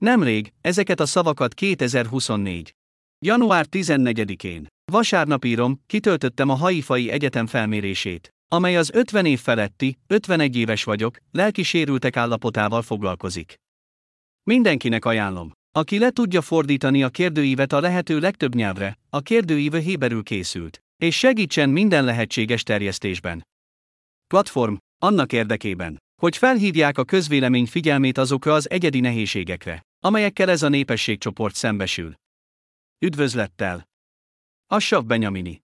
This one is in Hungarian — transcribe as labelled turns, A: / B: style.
A: Nemrég, ezeket a szavakat 2024. Január 14-én. Vasárnap írom, kitöltöttem a Haifai Egyetem felmérését, amely az 50 év feletti, 51 éves vagyok, lelki sérültek állapotával foglalkozik. Mindenkinek ajánlom. Aki le tudja fordítani a kérdőívet a lehető legtöbb nyelvre, a kérdőíve héberül készült, és segítsen minden lehetséges terjesztésben. Platform, annak érdekében, hogy felhívják a közvélemény figyelmét azokra az egyedi nehézségekre, amelyekkel ez a népességcsoport szembesül. Üdvözlettel! Assav Benyamini